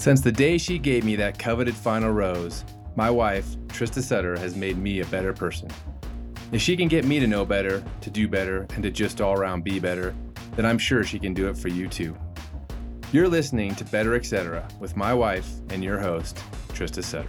Since the day she gave me that coveted final rose, my wife, Trista Sutter, has made me a better person. If she can get me to know better, to do better, and to just all around be better, then I'm sure she can do it for you too. You're listening to Better Etc. with my wife and your host, Trista Sutter.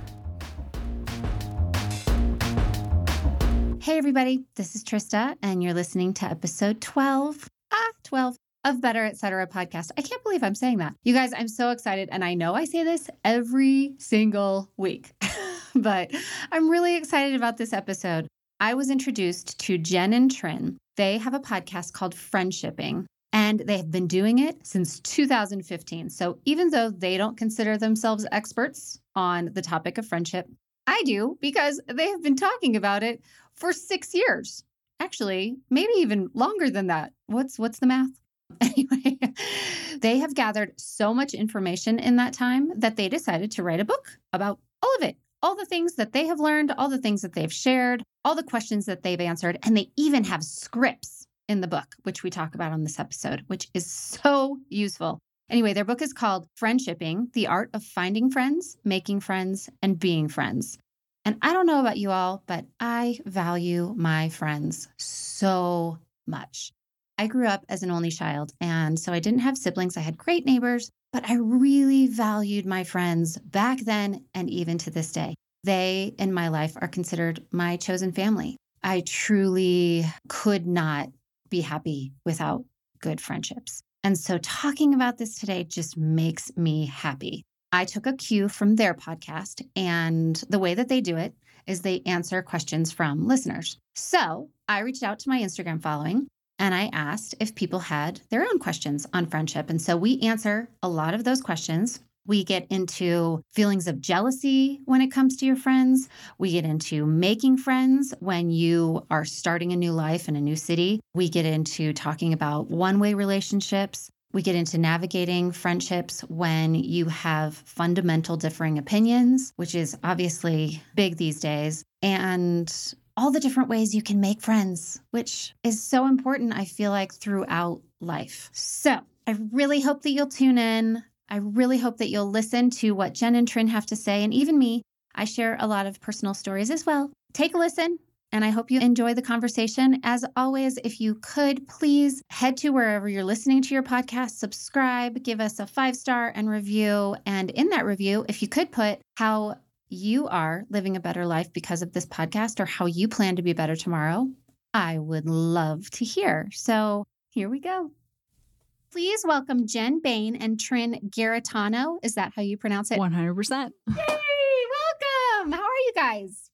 Hey, everybody, this is Trista, and you're listening to episode 12. Ah, 12 of Better Etc. podcast. I can't believe I'm saying that. You guys, I'm so excited. And I know I say this every single week, but I'm really excited about this episode. I was introduced to Jen and Trin. They have a podcast called Friendshipping, and they have been doing it since 2015. So even though they don't consider themselves experts on the topic of friendship, I do because they have been talking about it for six years. Actually, maybe even longer than that. What's what's the math? Anyway, they have gathered so much information in that time that they decided to write a book about all of it. All the things that they have learned, all the things that they've shared, all the questions that they've answered, and they even have scripts in the book, which we talk about on this episode, which is so useful. Anyway, their book is called Friendshipping The Art of Finding Friends, Making Friends, and Being Friends. And I don't know about you all, but I value my friends so much. I grew up as an only child, and so I didn't have siblings. I had great neighbors, but I really valued my friends back then and even to this day. They in my life are considered my chosen family. I truly could not be happy without good friendships. And so talking about this today just makes me happy. I took a cue from their podcast, and the way that they do it is they answer questions from listeners. So I reached out to my Instagram following and I asked if people had their own questions on friendship. And so we answer a lot of those questions. We get into feelings of jealousy when it comes to your friends. We get into making friends when you are starting a new life in a new city. We get into talking about one way relationships. We get into navigating friendships when you have fundamental differing opinions, which is obviously big these days. And all the different ways you can make friends, which is so important, I feel like, throughout life. So I really hope that you'll tune in. I really hope that you'll listen to what Jen and Trin have to say. And even me, I share a lot of personal stories as well. Take a listen. And I hope you enjoy the conversation. As always, if you could, please head to wherever you're listening to your podcast, subscribe, give us a five star and review. And in that review, if you could put how you are living a better life because of this podcast or how you plan to be better tomorrow, I would love to hear. So here we go. Please welcome Jen Bain and Trin Garritano. Is that how you pronounce it? 100%. Yay! Welcome. How are you guys?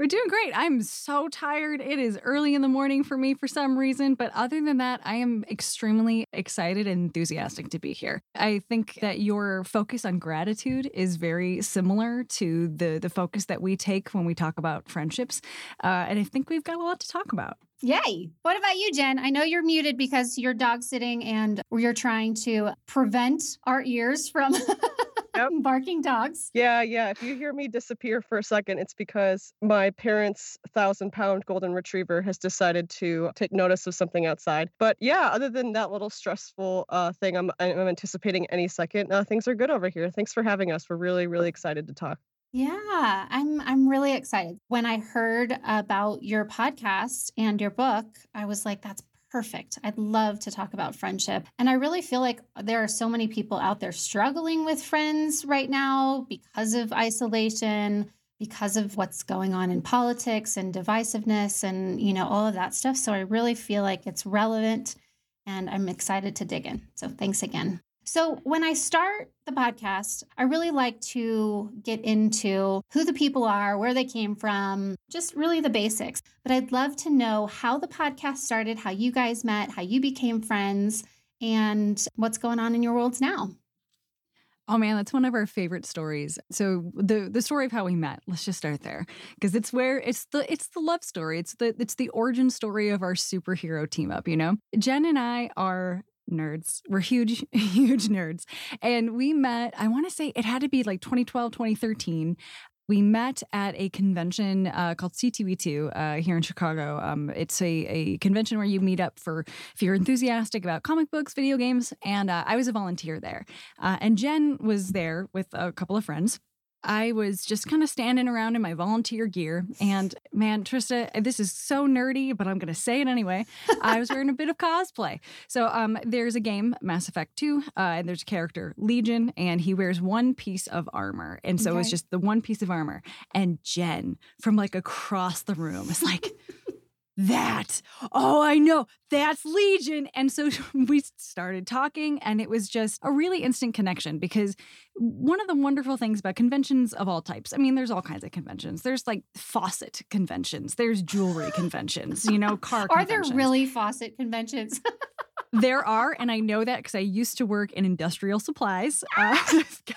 We're doing great. I'm so tired. It is early in the morning for me for some reason. But other than that, I am extremely excited and enthusiastic to be here. I think that your focus on gratitude is very similar to the, the focus that we take when we talk about friendships. Uh, and I think we've got a lot to talk about. Yay. What about you, Jen? I know you're muted because you're dog sitting and you're trying to prevent our ears from. Yep. barking dogs. Yeah, yeah. If you hear me disappear for a second, it's because my parents' thousand pound golden retriever has decided to take notice of something outside. But yeah, other than that little stressful uh, thing, I'm, I'm anticipating any second. Uh, things are good over here. Thanks for having us. We're really, really excited to talk. Yeah, I'm I'm really excited. When I heard about your podcast and your book, I was like that's perfect. I'd love to talk about friendship. And I really feel like there are so many people out there struggling with friends right now because of isolation, because of what's going on in politics and divisiveness and, you know, all of that stuff. So I really feel like it's relevant and I'm excited to dig in. So thanks again. So, when I start the podcast, I really like to get into who the people are, where they came from, just really the basics. But I'd love to know how the podcast started, how you guys met, how you became friends, and what's going on in your worlds now. Oh man, that's one of our favorite stories. So the the story of how we met. Let's just start there because it's where it's the it's the love story. It's the it's the origin story of our superhero team up. You know, Jen and I are nerds. We're huge, huge nerds. And we met, I want to say it had to be like 2012, 2013. We met at a convention uh, called C2E2 uh, here in Chicago. Um, it's a, a convention where you meet up for if you're enthusiastic about comic books, video games, and uh, I was a volunteer there. Uh, and Jen was there with a couple of friends. I was just kind of standing around in my volunteer gear. And man, Trista, this is so nerdy, but I'm going to say it anyway. I was wearing a bit of cosplay. So um, there's a game, Mass Effect 2, uh, and there's a character, Legion, and he wears one piece of armor. And so okay. was just the one piece of armor. And Jen from like across the room is like, that. Oh, I know. That's Legion. And so we started talking, and it was just a really instant connection because one of the wonderful things about conventions of all types, I mean, there's all kinds of conventions. There's like faucet conventions, there's jewelry conventions, you know, car Are there really faucet conventions? there are, and I know that because I used to work in industrial supplies. Uh,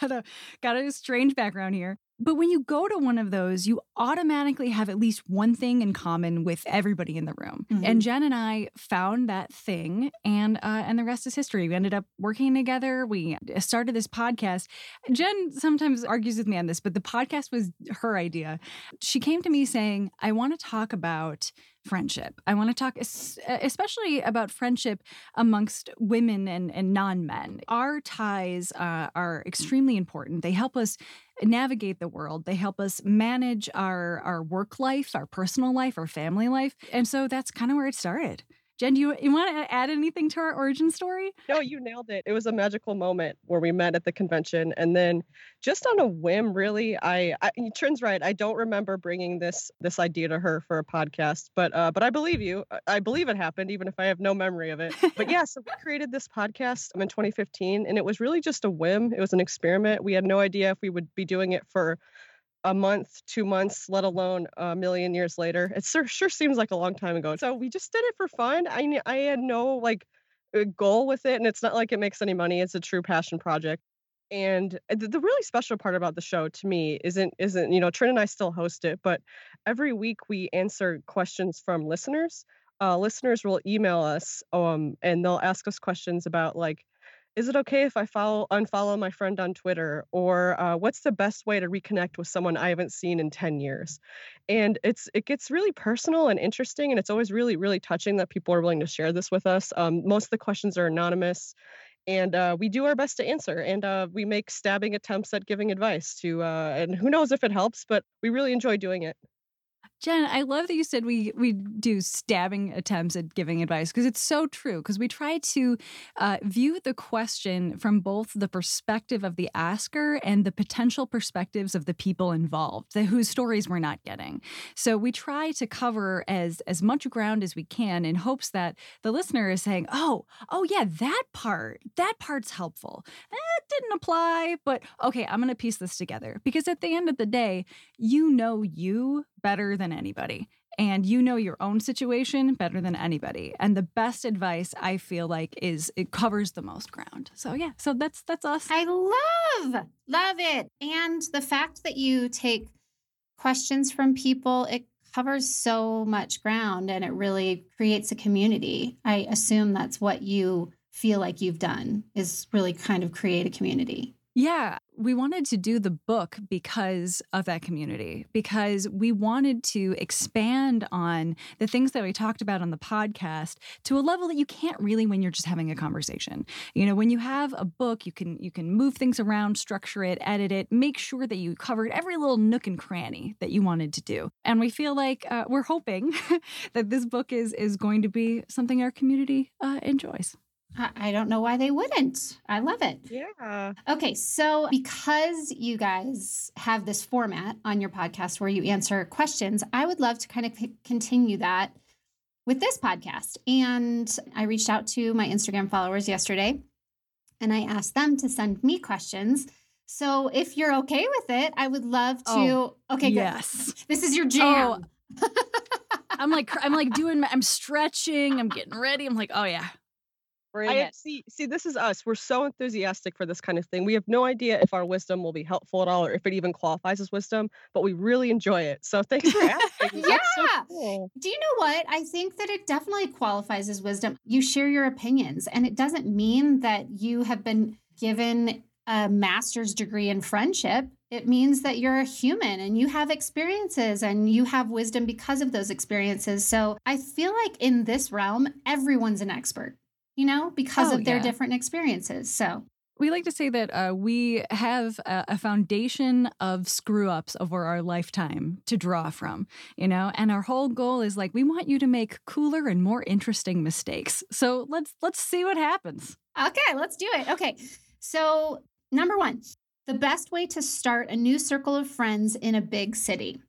got a got a strange background here. But when you go to one of those, you automatically have at least one thing in common with everybody in the room. Mm-hmm. And Jen and I found that thing, and uh, and the rest is history. We ended up working together. We started this podcast. Jen sometimes argues with me on this, but the podcast was her idea. She came to me saying, "I want to talk about." friendship. I want to talk especially about friendship amongst women and, and non men. Our ties uh, are extremely important. They help us navigate the world. They help us manage our our work life, our personal life, our family life. And so that's kind of where it started. Jen, do you, you want to add anything to our origin story? No, you nailed it. It was a magical moment where we met at the convention. And then just on a whim, really, I, I Trin's right. I don't remember bringing this this idea to her for a podcast, but uh, but I believe you. I believe it happened, even if I have no memory of it. But yeah, so we created this podcast in 2015, and it was really just a whim. It was an experiment. We had no idea if we would be doing it for a month, two months, let alone a million years later. It sure, sure seems like a long time ago. So we just did it for fun. I I had no like goal with it, and it's not like it makes any money. It's a true passion project. And the, the really special part about the show to me isn't isn't you know Trin and I still host it, but every week we answer questions from listeners. Uh, listeners will email us um, and they'll ask us questions about like is it okay if I follow unfollow my friend on Twitter? Or uh, what's the best way to reconnect with someone I haven't seen in 10 years? And it's it gets really personal and interesting, and it's always really really touching that people are willing to share this with us. Um, most of the questions are anonymous, and uh, we do our best to answer. And uh, we make stabbing attempts at giving advice to, uh, and who knows if it helps, but we really enjoy doing it. Jen, I love that you said we we do stabbing attempts at giving advice because it's so true. Because we try to uh, view the question from both the perspective of the asker and the potential perspectives of the people involved, the, whose stories we're not getting. So we try to cover as as much ground as we can in hopes that the listener is saying, "Oh, oh yeah, that part, that part's helpful. Eh, it didn't apply, but okay, I'm going to piece this together." Because at the end of the day, you know you better than anybody and you know your own situation better than anybody and the best advice i feel like is it covers the most ground. So yeah so that's that's us. I love love it and the fact that you take questions from people it covers so much ground and it really creates a community. I assume that's what you feel like you've done is really kind of create a community. Yeah, we wanted to do the book because of that community, because we wanted to expand on the things that we talked about on the podcast to a level that you can't really when you're just having a conversation. You know, when you have a book, you can you can move things around, structure it, edit it, make sure that you covered every little nook and cranny that you wanted to do. And we feel like uh, we're hoping that this book is is going to be something our community uh, enjoys. I don't know why they wouldn't. I love it. Yeah. Okay. So, because you guys have this format on your podcast where you answer questions, I would love to kind of c- continue that with this podcast. And I reached out to my Instagram followers yesterday and I asked them to send me questions. So, if you're okay with it, I would love to. Oh, okay. Yes. Good. This is your oh. jam. Oh. I'm like, I'm like doing, I'm stretching, I'm getting ready. I'm like, oh, yeah. Bring I it. see see this is us. We're so enthusiastic for this kind of thing. We have no idea if our wisdom will be helpful at all or if it even qualifies as wisdom, but we really enjoy it. So thanks for asking. yeah. So cool. Do you know what? I think that it definitely qualifies as wisdom. You share your opinions and it doesn't mean that you have been given a master's degree in friendship it means that you're a human and you have experiences and you have wisdom because of those experiences. So I feel like in this realm, everyone's an expert, you know, because Oh, of their yeah. different experiences. So We like to say that uh, we have a, a foundation of screw ups over our lifetime to draw from, you know, and our whole goal is like we want you to make cooler and more interesting mistakes. So let's let's see what happens. Okay, let's do it. Okay. So, number one, the best way to start a new circle of friends in a big city.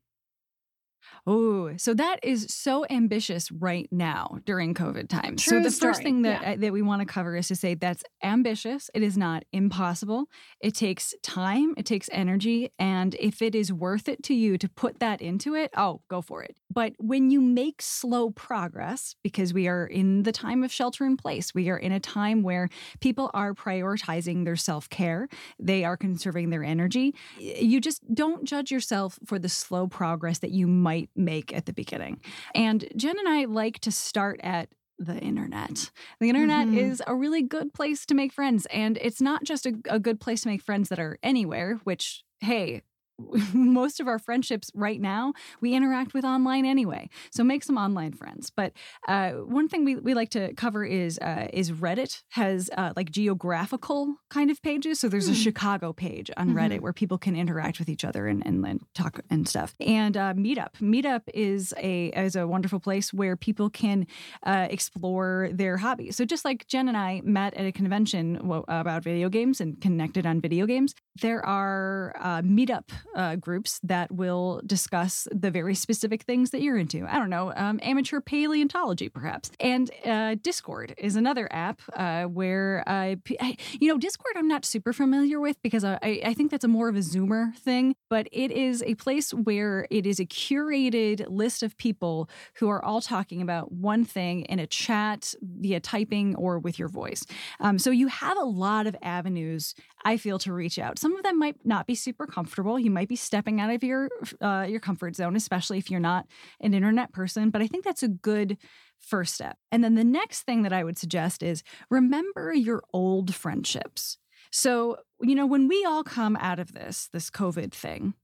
Oh, so that is so ambitious right now during COVID times. so the first thing that yeah. I- that we want to cover is to say that's ambitious. It is not impossible. It takes time, it takes energy, and if it is worth it to you to put that into it, oh, go for it. But when you make slow progress, because we are in the time of shelter in place, we are in a time where people are prioritizing their self care, they are conserving their energy. You just don't judge yourself for the slow progress that you might make at the beginning. And Jen and I like to start at the internet. The internet Mhm. is a really good place to make friends. And it's not just a, a good place to make friends that are anywhere, which, hey, most of our friendships right now we interact with online anyway. So make some online friends. But uh, one thing we, we like to cover is uh, is reddit has uh, like geographical kind of pages. So there's a Hmm. chicago page on Mhm. reddit where people can interact with each other and, and, and talk and stuff. And uh, meetup. Meetup is a is a wonderful place where people can uh, explore their hobbies. So just like jen and i met at a convention about video games and connected on video games there are uh, meetup uh, groups that will discuss the very specific things that you're into. I don't know, um, amateur paleontology, perhaps. And uh, Discord is another app uh, where, p- I- you know, Discord I'm not super familiar with because I, I I think that's a more of a Zoomer thing, but it is a place where it is a curated list of people who are all talking about one thing in a chat via typing or with your voice. Um, so you have a lot of avenues I feel to reach out. Some of them might not be super comfortable. You might be stepping out of your uh, your comfort zone, especially if you're not an internet person. But I think that's a good first step. And then the next thing that I would suggest is remember your old friendships. So you know when we all come out of this this COVID thing,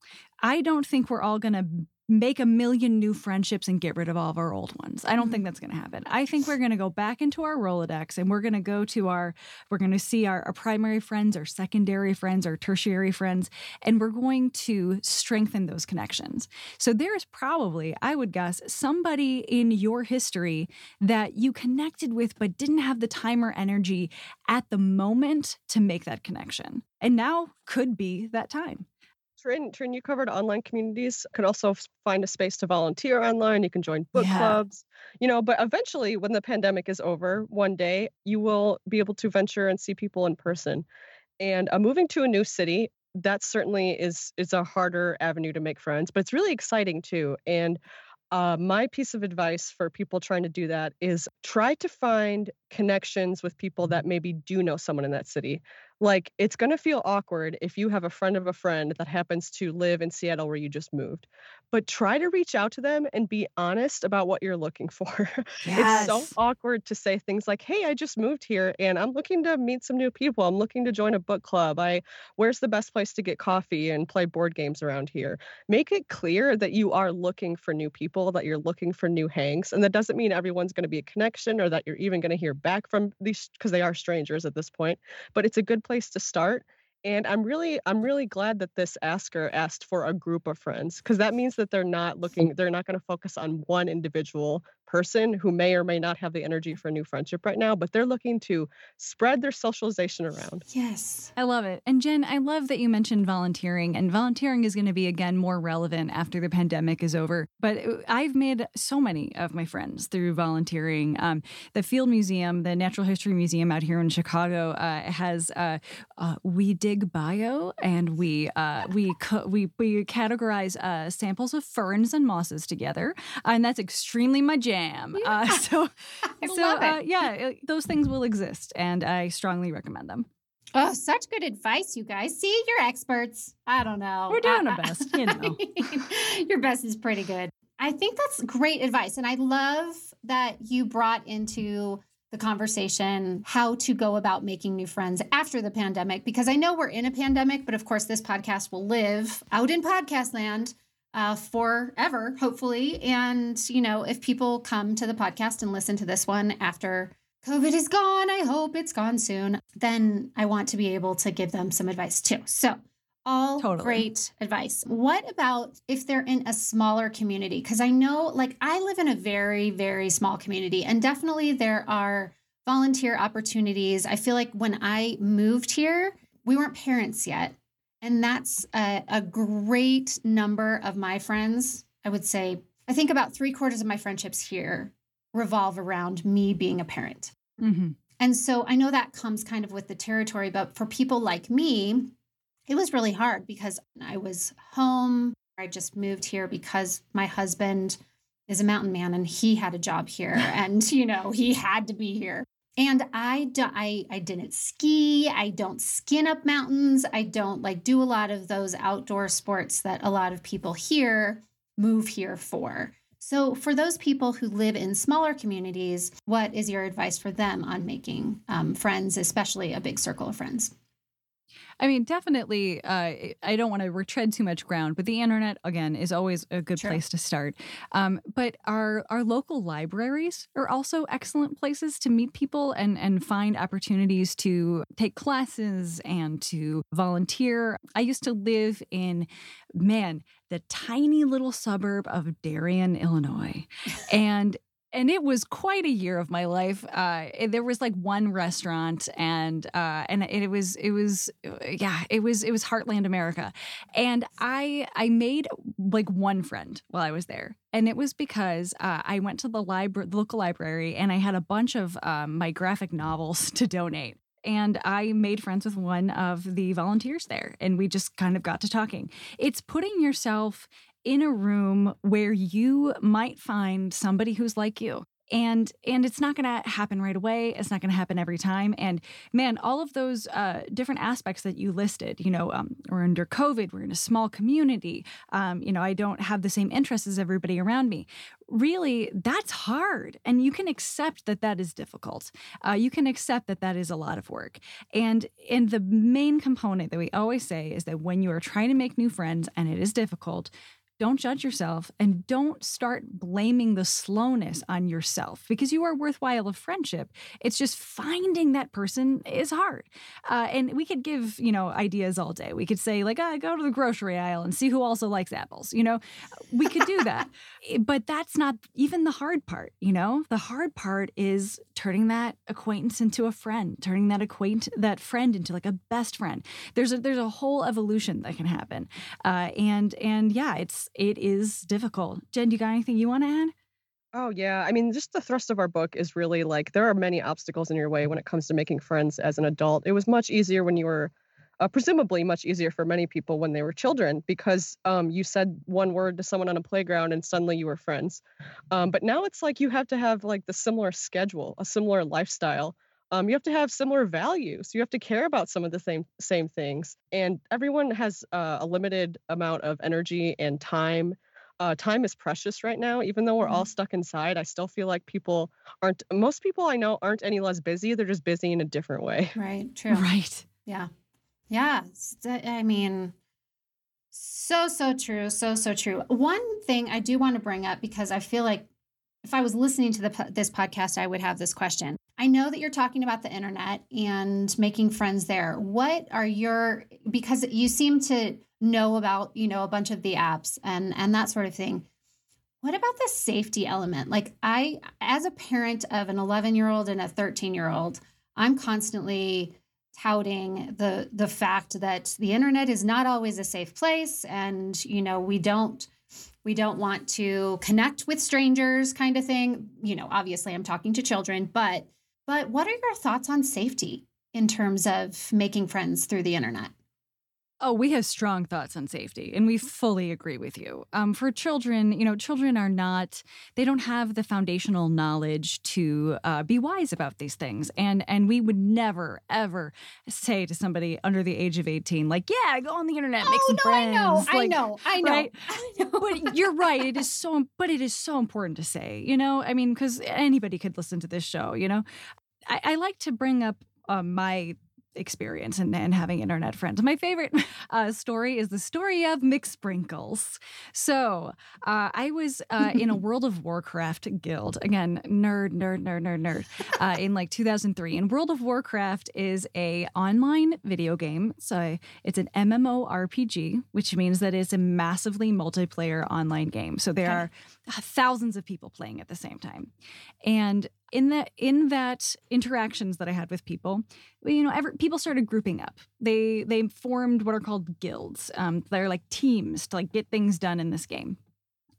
I don't think we're all going to make a million new friendships and get rid of all of our old ones. I don't think mm-hmm. that's going to happen. I think we're going to go back into our Rolodex and we're going to go to our, we're going to see our, our primary friends, our secondary friends, our tertiary friends, and we're going to strengthen those connections. So there's probably, I would guess, somebody in your history that you connected with but didn't have the time or energy at the moment to make that connection. And now could be that time. Trin, Trin, you covered online communities. You can also find a space to volunteer online. You can join book Yeah. clubs, you know. But eventually, when the pandemic is over, one day you will be able to venture and see people in person. And uh, moving to a new city, that certainly is is a harder avenue to make friends, but it's really exciting too. And uh, my piece of advice for people trying to do that is try to find connections with people that maybe do know someone in that city. Like, it's going to feel awkward if you have a friend of a friend that happens to live in Seattle where you just moved, but try to reach out to them and be honest about what you're looking for. It's so awkward to say things like, "Hey, I just moved here and I'm looking to meet some new people. I'm looking to join a book club. I where's the best place to get coffee and play board games around here?" Make it clear that you are looking for new people, that you're looking for new hangs, and that doesn't mean everyone's going to be a connection or that you're even going to hear back from these because they are strangers at this point, but it's a good place to start. And I'm really I'm really glad that this asker asked for a group of friends because that means that they're not looking they're not going to focus on one individual person who may or may not have the energy for a new friendship right now, but they're looking to spread their socialization around. Yes. I love it. And Jen, I love that you mentioned volunteering, and volunteering is going to be again more relevant after the pandemic is over. But uh, I've made so many of my friends through volunteering. Um, the Field Museum, the Natural History Museum out here in Chicago, uh, has uh, uh, we dig bio, and we uh, we co- we we categorize uh, samples of ferns and mosses together, and that's extremely my jam. Uh, so, so uh, yeah, uh, those things will exist, and I strongly recommend them. Oh, such good advice, you guys. See, you're experts. I don't know. We're doing I- our best, you know. your best is pretty good. I think that's great advice. And I love that you brought into the conversation how to go about making new friends after the pandemic because I know we're in a pandemic, but of course, this podcast will live out in podcast land uh, forever, hopefully. And, you know, if people come to the podcast and listen to this one after COVID is gone, I hope it's gone soon, then I want to be able to give them some advice too. So, all Totally. great advice. What about if they're in a smaller community? Because I know, like, I live in a very, very small community, and definitely there are volunteer opportunities. I feel like when I moved here, we weren't parents yet. And that's a, a great number of my friends. I would say, I think about three quarters of my friendships here revolve around me being a parent. Mhm. And so I know that comes kind of with the territory, but for people like me, it was really hard because I was home. I just moved here because my husband is a mountain man and he had a job here and you know, he had to be here. And I do, I I didn't ski, I don't skin up mountains, I don't like do a lot of those outdoor sports that a lot of people here move here for. So, for those people who live in smaller communities, what is your advice for them on making um, friends, especially a big circle of friends? I mean, definitely, uh, I don't want to retread too much ground, but the internet, again, is always a good Sure. place to start. Um, but our, our local libraries are also excellent places to meet people and, and find opportunities to take classes and to volunteer. I used to live in, man, the tiny little suburb of Darien, Illinois. and and it was quite a year of my life. Uh, it- there was like one restaurant, and uh, and it was it was yeah, it was it was Heartland America, and I I made like one friend while I was there, and it was because uh, I went to the library, the local library, and I had a bunch of um, my graphic novels to donate. And I made friends with one of the volunteers there, and we just kind of got to talking. It's putting yourself in a room where you might find somebody who's like you and and it's not going to happen right away it's not going to happen every time and man all of those uh, different aspects that you listed you know um, we're under covid we're in a small community um, you know i don't have the same interests as everybody around me. Really that's hard and you can accept that that is difficult. Uh, you can accept that that is a lot of work and and the main component that we always say is that when you are trying to make new friends and it is difficult don't judge yourself and don't start blaming the slowness on yourself because you are worthwhile of friendship. It's just finding that person is hard. Uh, and we could give, you know, ideas all day. We could say, like, ah, go to the grocery aisle and see who also likes apples. You know, we could do that. but that's not even the hard part, you know? The hard part is turning that acquaintance into a friend, turning that acquaint that friend into like a best friend. There's a there's a whole evolution that can happen. Uh, and and yeah, it's it is difficult. Jen, you got anything you want to add? Oh, yeah. I mean, just the thrust of our book is really like there are many obstacles in your way when it comes to making friends as an adult. It was much easier when you were, uh, presumably, much easier for many people when they were children because um, you said one word to someone on a playground and suddenly you were friends. Um, but now it's like you have to have like the similar schedule, a similar lifestyle. Um, you have to have similar values. You have to care about some of the same same things. And everyone has uh, a limited amount of energy and time uh, time is precious right now. Even though we're all stuck inside, I still feel like people aren't, most people I know aren't any less busy. They're just busy in a different way. Right. True. Right. Yeah. Yeah. I mean, so, so true. So, so true. One thing I do want to bring up because I feel like if I was listening to the, this podcast, I would have this question. I know that you're talking about the internet and making friends there. What are your, because you seem to know about, you know, a bunch of the apps and, and that sort of thing. What about the safety element? Like I, as a parent of an 11 year old and a 13 year old, I'm constantly touting the the fact that the internet is not always a safe place and you know we don't we don't want to connect with strangers kind of thing. You know obviously i'm talking to children but but what are your thoughts on safety in terms of making friends through the internet Oh, we have strong thoughts on safety, and we fully agree with you. Um, for children, you know, children are not; they don't have the foundational knowledge to uh, be wise about these things, and and we would never ever say to somebody under the age of eighteen, like, "Yeah, go on the internet, make some friends." Oh, i know i know i know, right? I know. but you're right. It is so, but it is so important to say, you know. I mean, because anybody could listen to this show, you know. I, I like to bring up uh, my experience and, and having internet friends. My favorite uh, story is the story of McSprinkles. So uh, I was uh, in a World of Warcraft guild. Again, nerd, nerd, nerd, nerd, nerd. Uh, in like 2003, and World of Warcraft is a online video game. So it's an MMORPG, which means that it's a massively multiplayer online game. So there okay. are thousands of people playing at the same time, and in that in that interactions that I had with people, you know, people started grouping up. They they formed what are called guilds. Um, they're like teams to like get things done in this game.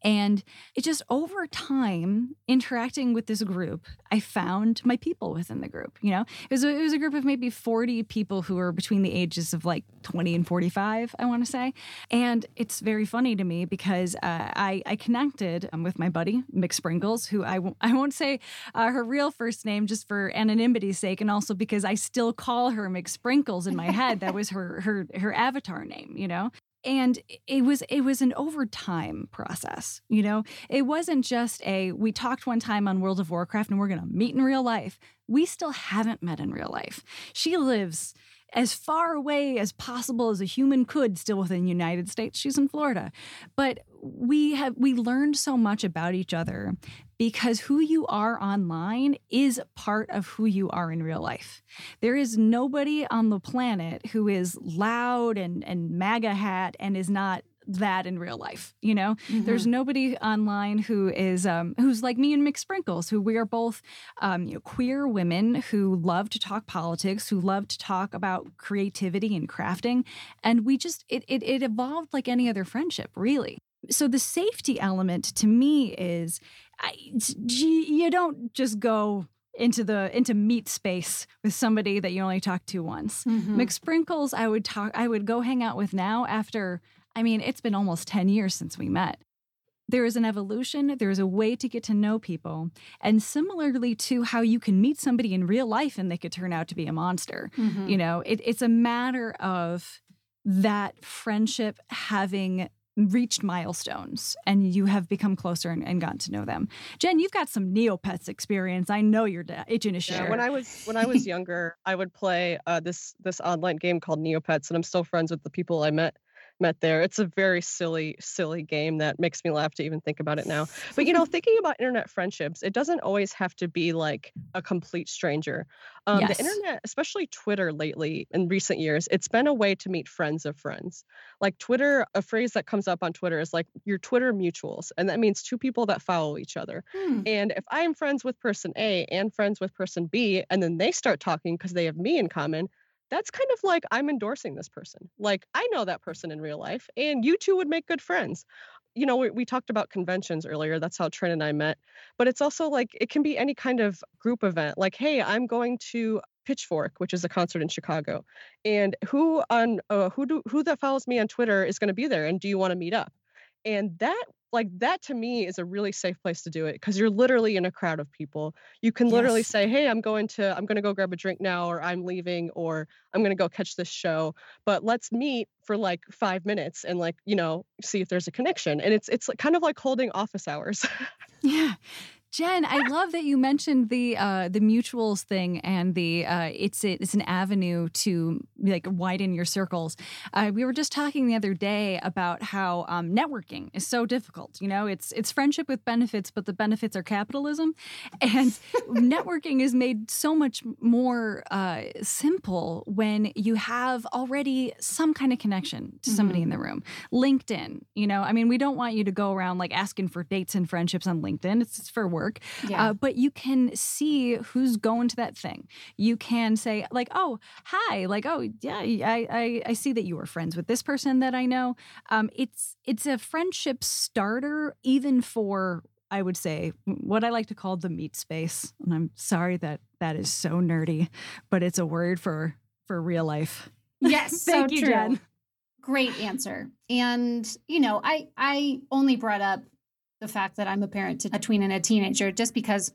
And it just over time, interacting with this group, I found my people within the group. You know, it was a, it was a group of maybe 40 people who were between the ages of like 20 and 45, I want to say. And it's very funny to me because uh, I, I connected um, with my buddy, Mick McSprinkles, who I w- I won't say uh, her real first name just for anonymity's sake, and also because I still call her McSprinkles in my head. that was her her her avatar name, you know and it was it was an overtime process you know? It wasn't just a we talked one time on world of warcraft and we're going to meet in real life. We still haven't met in real life. She lives as far away as possible as a human could still within the united states she's in florida but we have we learned so much about each other because who you are online is part of who you are in real life. There is nobody on the planet who is loud and and MAGA hat and is not that in real life you know mm-hmm. there's nobody online who is um, who's like me and McSprinkles who we are both um, you know, queer women who love to talk politics who love to talk about creativity and crafting and we just it, it, it evolved like any other friendship really so the safety element to me is I, you don't just go into the into meet space with somebody that you only talk to once. Mm-hmm. McSprinkles, I would talk, I would go hang out with now after. I mean, it's been almost ten years since we met. There is an evolution. There is a way to get to know people, and similarly to how you can meet somebody in real life and they could turn out to be a monster. Mm-hmm. You know, it, it's a matter of that friendship having reached milestones and you have become closer and, and, gotten to know them. Jen, you've got some Neopets experience. I know you're itching to share. Yeah, when I was when I was younger, I would play uh, this this online game called Neopets, and I'm still friends with the people I met met there. It's a very silly, silly game that makes me laugh to even think about it now. But you know, thinking about internet friendships, it doesn't always have to be like a complete stranger. Um, yes. The internet, especially Twitter lately in recent years, it's been a way to meet friends of friends. Like Twitter, a phrase that comes up on Twitter is like your Twitter mutuals. And that means two people that follow each other. Hmm. And if I am friends with person A and friends with person B, and then they start talking because they have me in common, that's kind of like I'm endorsing this person. Like I know that person in real life, and you two would make good friends. You know, we, we talked about conventions earlier. That's how Trin and I met. But it's also like it can be any kind of group event. Like, hey, I'm going to Pitchfork, which is a concert in Chicago, and who on uh, who do who that follows me on Twitter is going to be there, and do you want to meet up? And that like that to me is a really safe place to do it because you're literally in a crowd of people. You can literally yes. say hey i'm going to i'm going to go grab a drink now or i'm leaving or i'm going to go catch this show but let's meet for like five minutes and like you know see if there's a connection and it's it's kind of like holding office hours. Yeah Jen, I love that you mentioned the uh, the mutuals thing and the uh, it's it's an avenue to like widen your circles. Uh, we were just talking the other day about how um, networking is so difficult. You know, it's it's friendship with benefits, but the benefits are capitalism, and networking is made so much more uh, simple when you have already some kind of connection to somebody mm-hmm. in the room. LinkedIn, you know, I mean, we don't want you to go around like asking for dates and friendships on LinkedIn. It's, it's for work work. Yeah. Uh, but you can see who's going to that thing. You can say, like, oh, hi, like, oh, yeah, I, I, I see that you were friends with this person that I know. Um, it's it's a friendship starter, even for I would say what I like to call the meet space. And I'm sorry that that is so nerdy, but it's a word for for real life. Yes, thank so you, true. Jen. Great answer. And you know, I I only brought up the fact that I'm a parent to a tween and a teenager just because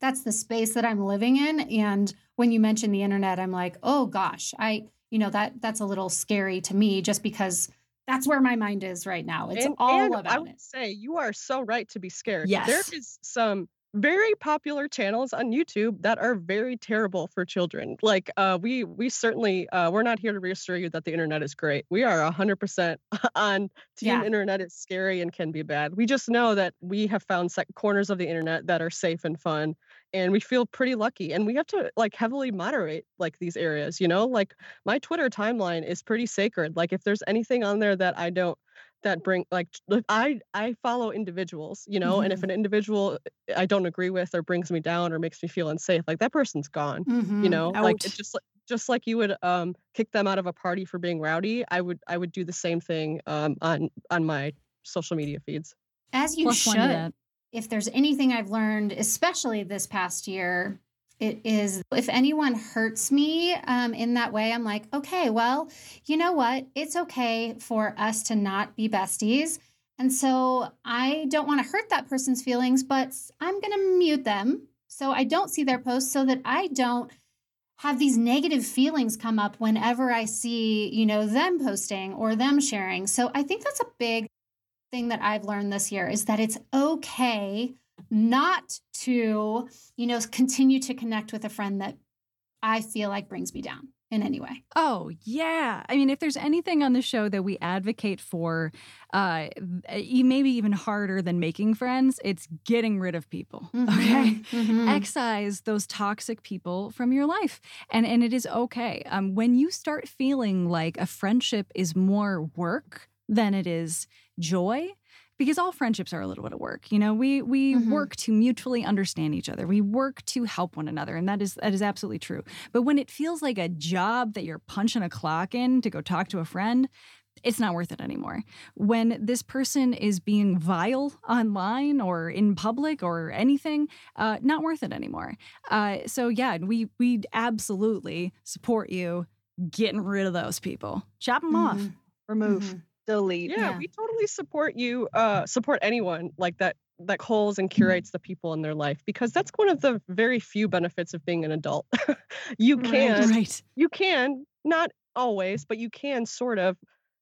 that's the space that I'm living in. And when you mention the internet, I'm like, oh gosh, I, you know, that that's a little scary to me just because that's where my mind is right now. It's and, all and about I would it. say you are so right to be scared. Yes. There is some very popular channels on YouTube that are very terrible for children. Like uh, we we certainly uh, we're not here to reassure you that the internet is great. We are 100% on team Yeah. internet is scary and can be bad. We just know that we have found sec- corners of the internet that are safe and fun and we feel pretty lucky and we have to like heavily moderate like these areas, you know? Like my Twitter timeline is pretty sacred. Like if there's anything on there that I don't that bring like I I follow individuals, you know, and if Mhm. an individual I don't agree with or brings me down or makes me feel unsafe, like that person's gone. You Mhm. know, like it's just like just like you would um kick them out of a party for being rowdy, I would I would do the same thing um on on my social media feeds. As you Plus one to should. if there's anything I've learned, especially this past year, it is if anyone hurts me um, in that way, I'm like, okay, well, you know what? It's okay for us to not be besties. And so I don't want to hurt that person's feelings, but I'm going to mute them so I don't see their posts so that I don't have these negative feelings come up whenever I see, you know, them posting or them sharing. So I think that's a big thing that I've learned this year is that it's okay not to, you know, continue to connect with a friend that I feel like brings me down in any way. Oh, yeah. I mean, if there's anything on the show that we advocate for, uh, maybe even harder than making friends, it's getting rid of people. Okay. Mhm. excise those toxic people from your life and and it is okay um, when you start feeling like a friendship is more work than it is joy because all friendships are a little bit of work you know we we Mhm. work to mutually understand each other we work to help one another and that is that is absolutely true but when it feels like a job that you're punching a clock in to go talk to a friend it's not worth it anymore. When this person is being vile online or in public or anything, uh, not worth it anymore. Uh, so yeah, we we absolutely support you getting rid of those people. Chop them off. Mhm. remove, Mhm. Delete. Yeah, Yeah. we totally support you. Uh, support anyone like that that calls and curates the people in their life because that's one of the very few benefits of being an adult. you Right. can Right. you can not always, but you can sort of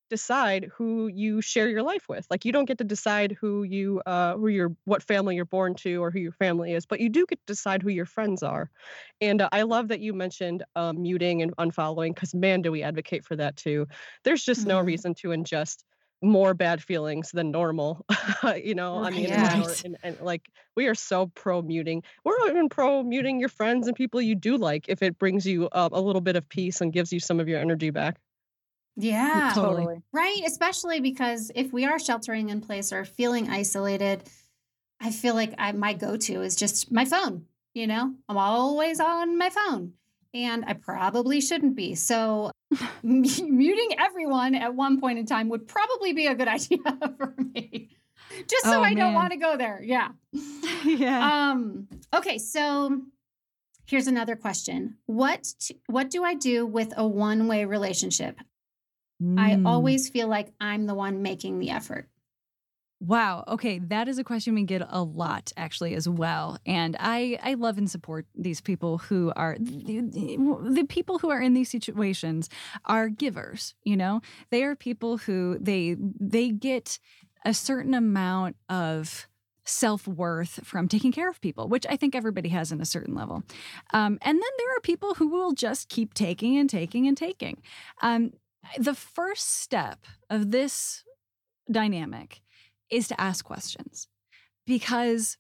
decide who you share your life with. Like you don't get to decide who you uh who your what family you're born to or who your family is, but you do get to decide who your friends are. And uh, I love that you mentioned um, muting and unfollowing because man, do we advocate for that too. There's just no Mhm. reason to ingest more bad feelings than normal, you know, I mean, and, and like we are so pro muting. We're even pro muting your friends and people you do like if it brings you uh, a little bit of peace and gives you some of your energy back. Yeah. Totally. Right. Especially because if we are sheltering in place or feeling isolated, I feel like I, my go to is just my phone. You know, I'm always on my phone and I probably shouldn't be. So muting everyone at one point in time would probably be a good idea for me. Just so Oh, I don't want to go there. Yeah. yeah. Um, okay, so here's another question. What t- what do I do with a one-way relationship? I Mm. always feel like I'm the one making the effort. Wow. Okay, that is a question we get a lot actually as well, and I I love and support these people who are the, the people who are in these situations are givers. You know, they are people who they they get a certain amount of self worth from taking care of people, which I think everybody has in a certain level. Um, and then there are people who will just keep taking and taking and taking. Um, the first step of this dynamic is to ask questions because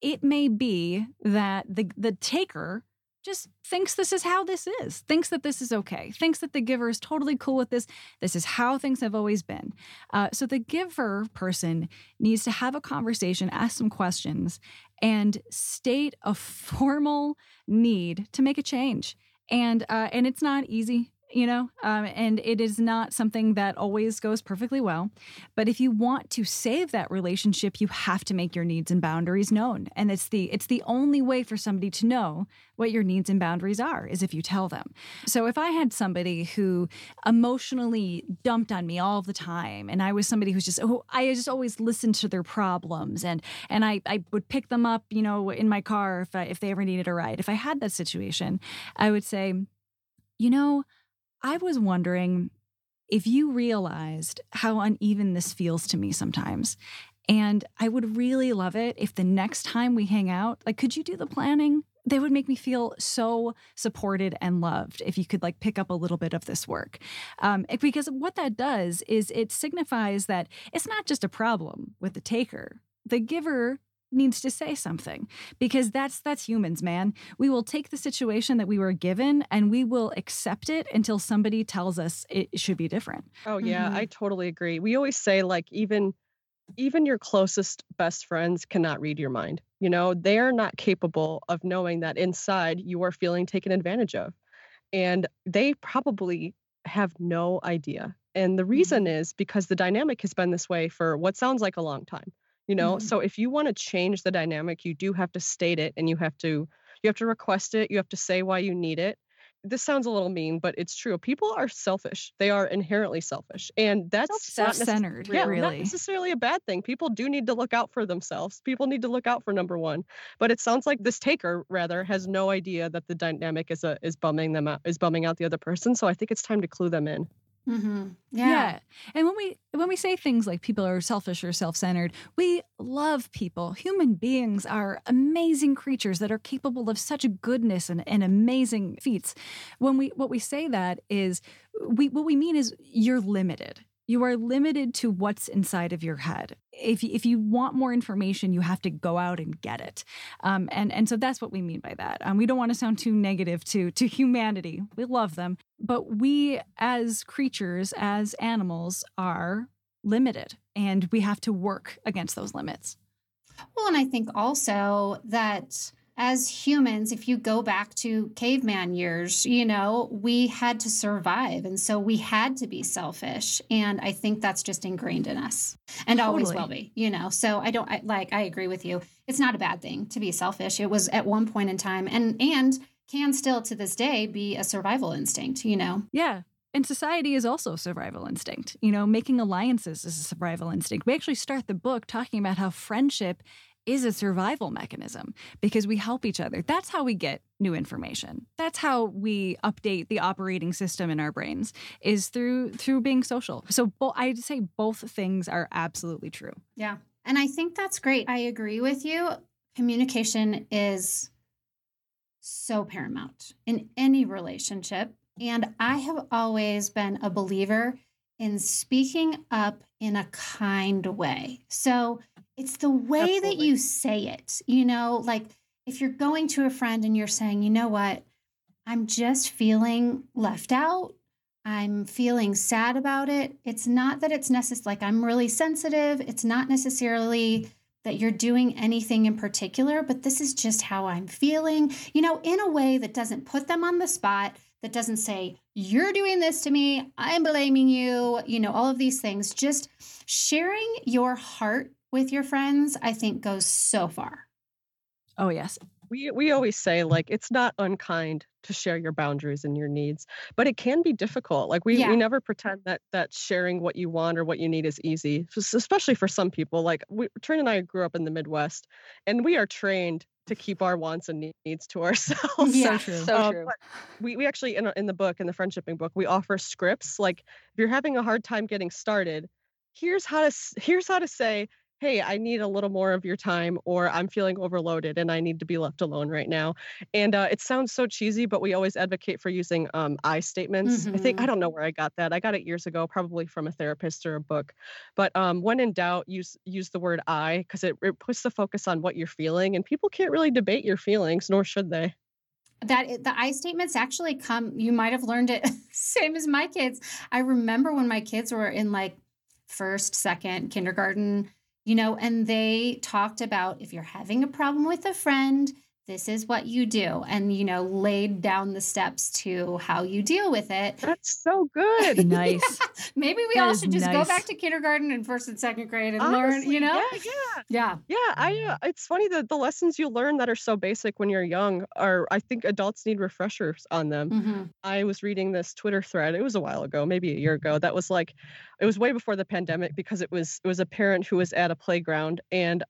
it may be that the the taker just thinks this is how this is thinks that this is okay thinks that the giver is totally cool with this this is how things have always been. Uh, so the giver person needs to have a conversation ask some questions and state a formal need to make a change. And uh, and it's not easy you know um, and it is not something that always goes perfectly well. But if you want to save that relationship you have to make your needs and boundaries known. And it's the it's the only way for somebody to know what your needs and boundaries are is if you tell them. So if i had somebody who emotionally dumped on me all the time and i was somebody who's just oh i just always listened to their problems and and i i would pick them up you know in my car if I, if they ever needed a ride. If i had that situation i would say you know i was wondering if you realized how uneven this feels to me sometimes And I would really love it if the next time we hang out, like, could you do the planning? They would make me feel so supported and loved if you could like pick up a little bit of this work. Um, because what that does is it signifies that it's not just a problem with the taker. The giver needs to say something because that's that's humans man. We will take the situation that we were given and we will accept it until somebody tells us it should be different. Oh yeah mm-hmm. i totally agree. We always say like even even your closest best friends cannot read your mind you know? They are not capable of knowing that inside you are feeling taken advantage of and they probably have no idea. And the reason mm-hmm. is because the dynamic has been this way for what sounds like a long time you know mm-hmm. so if you want to change the dynamic you do have to state it and you have to you have to request it you have to say why you need it. This sounds a little mean but it's true people are selfish they are inherently selfish and that's self-centered yeah, really. not necessarily a bad thing people do need to look out for themselves people need to look out for number one but it sounds like this taker rather has no idea that the dynamic is a is bumming them out is bumming out the other person so i think it's time to clue them in Mm-hmm. Yeah. yeah. And when we when we say things like people are selfish or self-centered, we love people. Human beings are amazing creatures that are capable of such goodness and, and amazing feats. When we what we say that is we what we mean is you're limited. You are limited to what's inside of your head. If, if you want more information, you have to go out and get it. Um, and, and so that's what we mean by that. Um, we don't want to sound too negative to, to humanity. We love them. But we, as creatures, as animals, are limited and we have to work against those limits. Well, and I think also that as humans, if you go back to caveman years, you know, we had to survive. And so we had to be selfish. And I think that's just ingrained in us and totally. always will be, you know. So I don't I, like, I agree with you. It's not a bad thing to be selfish. It was at one point in time and, and, can still to this day be a survival instinct, you know? Yeah. And society is also survival instinct. You know, making alliances is a survival instinct. We actually start the book talking about how friendship is a survival mechanism because we help each other. That's how we get new information. That's how we update the operating system in our brains is through through being social. So bo- I'd say both things are absolutely true. Yeah. And I think that's great. I agree with you. Communication is so paramount in any relationship. And I have always been a believer in speaking up in a kind way. So it's the way Absolutely. that you say it. You know, like if you're going to a friend and you're saying, you know what, I'm just feeling left out. I'm feeling sad about it. It's not that it's necessary, like I'm really sensitive. It's not necessarily that you're doing anything in particular, but this is just how I'm feeling, you know, in a way that doesn't put them on the spot, that doesn't say, you're doing this to me, I'm blaming you, you know, all of these things. Just sharing your heart with your friends, I think goes so far. Oh, yes. We, we always say like it's not unkind to share your boundaries and your needs but it can be difficult like we, yeah. we never pretend that that sharing what you want or what you need is easy especially for some people like we, Trin and I grew up in the Midwest and we are trained to keep our wants and needs to ourselves. Yeah, so true. So um, true. We, we actually in, in the book in the friendshipping book we offer scripts like if you're having a hard time getting started here's how to here's how to say hey, I need a little more of your time, or I'm feeling overloaded and I need to be left alone right now. And uh, it sounds so cheesy, but we always advocate for using um, I statements. Mm-hmm. I think, I mm-hmm. don't know where I got that. I got it years ago, probably from a therapist or a book. But um, when in doubt, use use the word I because it, it puts the focus on what you're feeling. And people can't really debate your feelings, nor should they that the I statements actually come you might have learned it same as my kids. I remember when my kids were in like first, second kindergarten, you know, and they talked about if you're having a problem with a friend, this is what you do and you know laid down the steps to how you deal with it. That's so good. Nice. Maybe we that all should just nice. go back to kindergarten and first and second grade and Honestly, learn you know? yeah yeah. Yeah. Yeah i uh, it's funny that the lessons you learn that are so basic when you're young are i think adults need refreshers on them. Mm-hmm. i was reading this twitter thread it was a while ago maybe a year ago that was like it was way before the pandemic because it was it was a parent who was at a playground and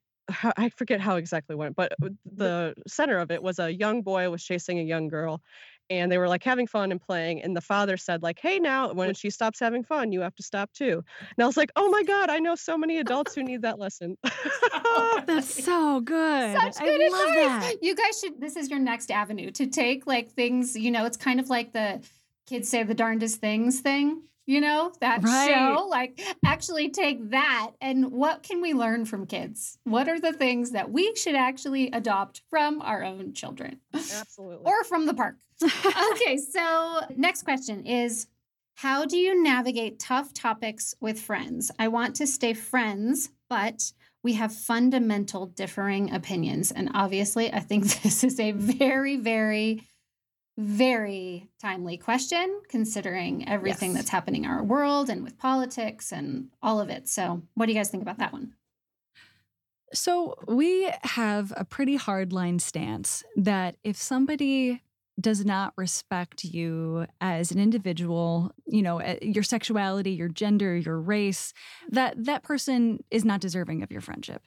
I forget how exactly went, uh, but the center of it was a young boy was chasing a young girl, and they were like having fun and playing and the father said like hey now when she stops having fun you have to stop too and i was like oh my god i know so many adults who need that lesson oh, That's so good. Such I good love advice. that. You guys should. This is your next avenue to take like things. You know, it's kind of like the kids say the darndest things thing. You know that Right. show. Like, actually take that and what can we learn from kids? What are the things that we should actually adopt from our own children absolutely or from the park? okay, so next question is how do you navigate tough topics with friends? I want to stay friends, but we have fundamental differing opinions. And obviously, I think this is a very, very, very timely question considering everything Yes. that's happening in our world and with politics and all of it. So, what do you guys think about that one? So we have a pretty hard line stance that if somebody does not respect you as an individual, you know, eh, your sexuality, your gender, your race, that that person is not deserving of your friendship.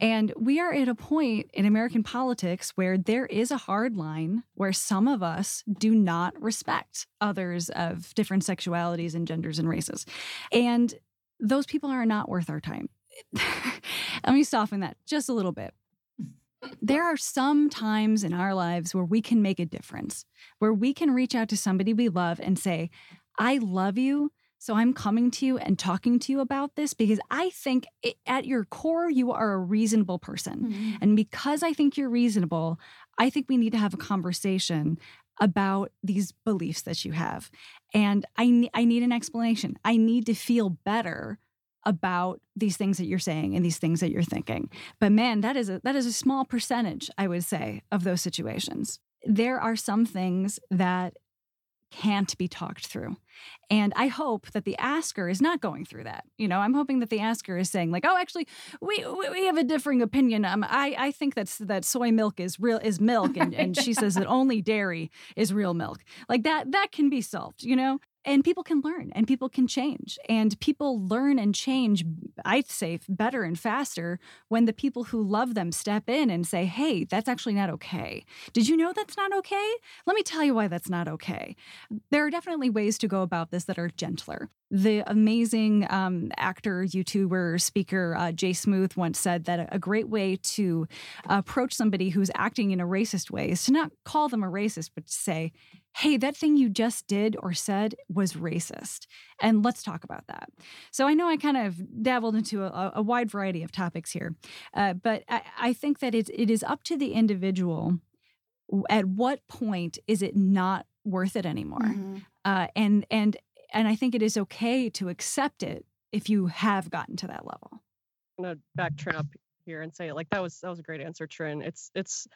And we are at a point in American politics where there is a hard line where some of us do not respect others of different sexualities and genders and races. And those people are not worth our time. Let me soften that just a little bit. There are some times in our lives where we can make a difference, where we can reach out to somebody we love and say, I love you. So I'm coming to you and talking to you about this because I think it, at your core, you are a reasonable person. Mm-hmm. And because I think you're reasonable, I think we need to have a conversation about these beliefs that you have. And I, I need an explanation. I need to feel better about these things that you're saying and these things that you're thinking. But man, that is a that is a small percentage, I would say, of those situations. There are some things that can't be talked through. And I hope that the asker is not going through that. You know, I'm hoping that the asker is saying like, "Oh, actually, we we, we have a differing opinion. Um, I I think that's that soy milk is real is milk, and and she says that only dairy is real milk. Like that that can be solved. You know." And people can learn and people can change. And people learn and change, I'd say, better and faster when the people who love them step in and say, hey, that's actually not okay. Did you know that's not okay? Let me tell you why that's not okay there are definitely ways to go about this that are gentler. The amazing um, actor, YouTuber, speaker uh, Jay Smooth once said that a, great way to approach somebody who's acting in a racist way is to not call them a racist, but to say, hey, that thing you just did or said was racist. And let's talk about that. So I know I kind of dabbled into a, a wide variety of topics here, uh, but I, I think that it, it is up to the individual at what point is it not worth it anymore Mhm. uh, and and and i think it is okay to accept it if you have gotten to that level I'm gonna back Trin up here and say like that was that was a great answer, Trin. It's it's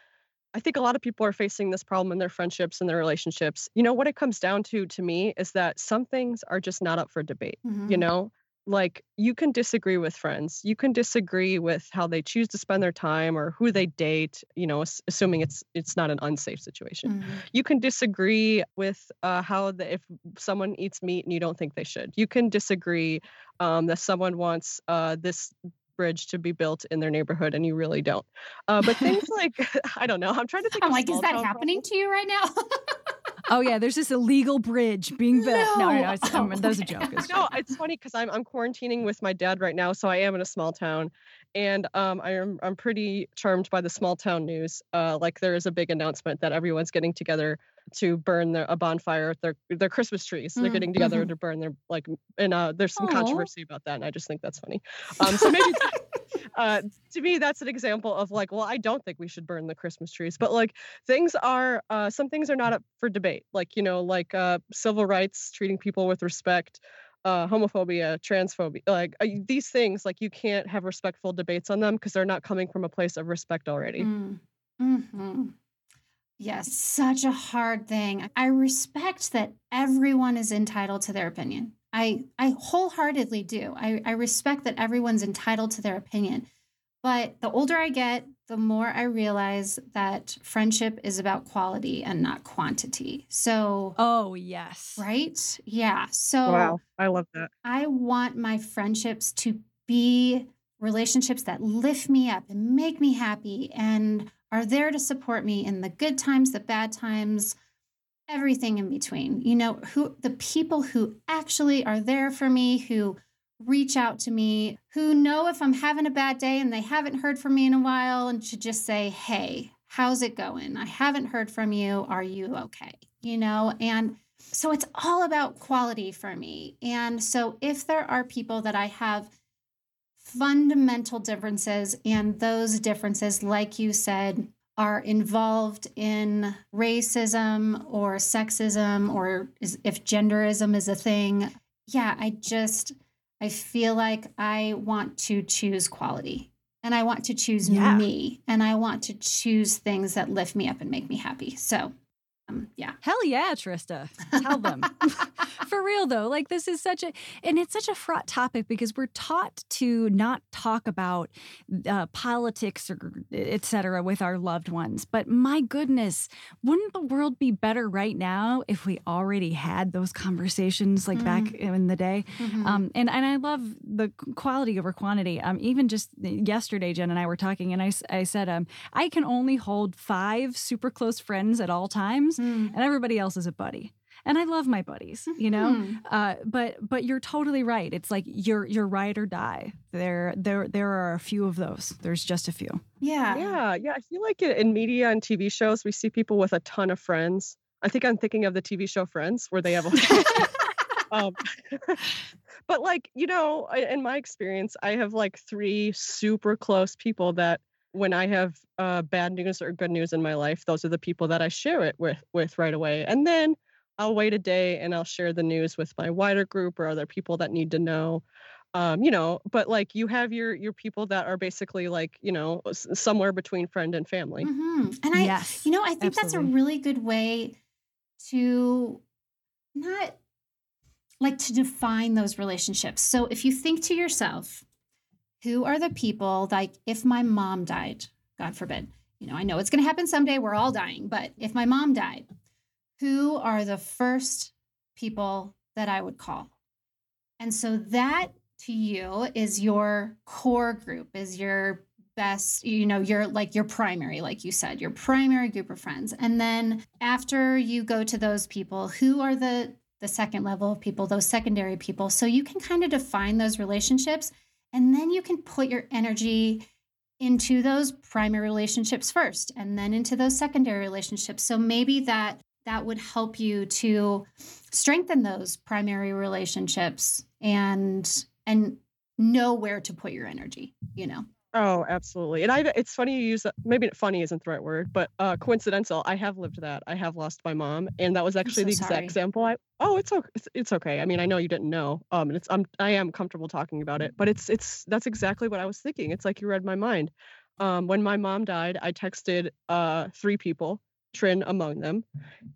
I think a lot of people are facing this problem in their friendships and their relationships. You know what it comes down to to me is that some things are just not up for debate. You Mhm. know, like you can disagree with friends, you can disagree with how they choose to spend their time or who they date. You know, assuming it's it's not an unsafe situation Mhm. you can disagree with uh, how the, if someone eats meat and you don't think they should you can disagree um, that someone wants uh, this bridge to be built in their neighborhood and you really don't uh, but things like i don't know i'm trying to think I'm like, is that happening to you right now? oh yeah there's this illegal bridge being built no no, No. it's, Oh, that was a joke no it's funny because I'm, I'm quarantining with my dad right now so i am in a small town and um, I am, I'm pretty charmed by the small town news. Uh, like there is a big announcement that everyone's getting together to burn their, a bonfire at their their Christmas trees. They're Mm, getting together mhm. to burn their like, and uh, there's some Aw. controversy about that, and I just think that's funny. Um, so maybe uh, to me that's an example of like, well, I don't think we should burn the Christmas trees, but like things are uh, some things are not up for debate. Like you know, like uh, civil rights, treating people with respect uh, homophobia, transphobia, like uh, these things, like you can't have respectful debates on them because they're not coming from a place of respect already. Mm. hmm Yes, such a hard thing. I respect that everyone is entitled to their opinion. I I wholeheartedly do. I, I respect that everyone's entitled to their opinion. But the older I get, the more I realize that friendship is about quality and not quantity. So, oh yes right? Yeah. So Wow, I love that. I want my friendships to be relationships that lift me up and make me happy and are there to support me in the good times, the bad times, everything in between. You know, who the people who actually are there for me, who reach out to me, who know if I'm having a bad day and they haven't heard from me in a while and should just say, "Hey, how's it going? I haven't heard from you. Are you okay?" You know, and so it's all about quality for me. And so if there are people that I have fundamental differences and those differences like you said are involved in racism or sexism or is, if genderism is a thing yeah i just i feel like i want to choose quality and i want to choose Yeah. me and i want to choose things that lift me up and make me happy so um, yeah Hell yeah, Trista. Tell them. For real though, like this is such a and it's such a fraught topic because we're taught to not talk about uh, politics or et cetera with our loved ones. But my goodness, wouldn't the world be better right now if we already had those conversations like back in the day? Mhm. Um, and and I love the quality over quantity. Um, even just yesterday, Jen and I were talking, and I I said, um, I can only hold five super close friends at all times, Mm. and everybody else is a buddy. And I love my buddies, you know. Mhm. Uh, but but you're totally right. It's like you're you're ride or die. There there there are a few of those. There's just a few. yeah Yeah, yeah. I feel like in- in media and TV shows, we see people with a ton of friends. I think I'm thinking of the TV show Friends, where they have a um, but like you know, in my experience, I have like three super close people that when I have uh, bad news or good news in my life, those are the people that I share it with with right away, and then I'll wait a day and I'll share the news with my wider group or other people that need to know. Um, you know, but like you have your your people that are basically like you know s- somewhere between friend and family. Mhm. and i yes, You know, I think that's a really good way to not like to define those relationships. So if you think to yourself, who are the people like if my mom died, God forbid, you know, I know it's going to happen someday, we're all dying, but if my mom died, who are the first people that I would call? And so that to you is your core group, is your best, you know, your like your primary, like you said, your primary group of friends. And then after you go to those people, who are the the second level of people, those secondary people. So you can kind of define those relationships and then you can put your energy into those primary relationships first and then into those secondary relationships. So maybe that that would help you to strengthen those primary relationships and and know where to put your energy, you know. Oh, absolutely. And I it's funny you use that maybe funny isn't the right word, but uh coincidental. I have lived that. I have lost my mom and that was actually so the sorry. exact example I Oh, it's okay. It's, it's okay. I mean, I know you didn't know. Um and it's I'm I am comfortable talking about it, but it's it's that's exactly what I was thinking. It's like you read my mind. Um when my mom died, I texted uh three people, Trin among them.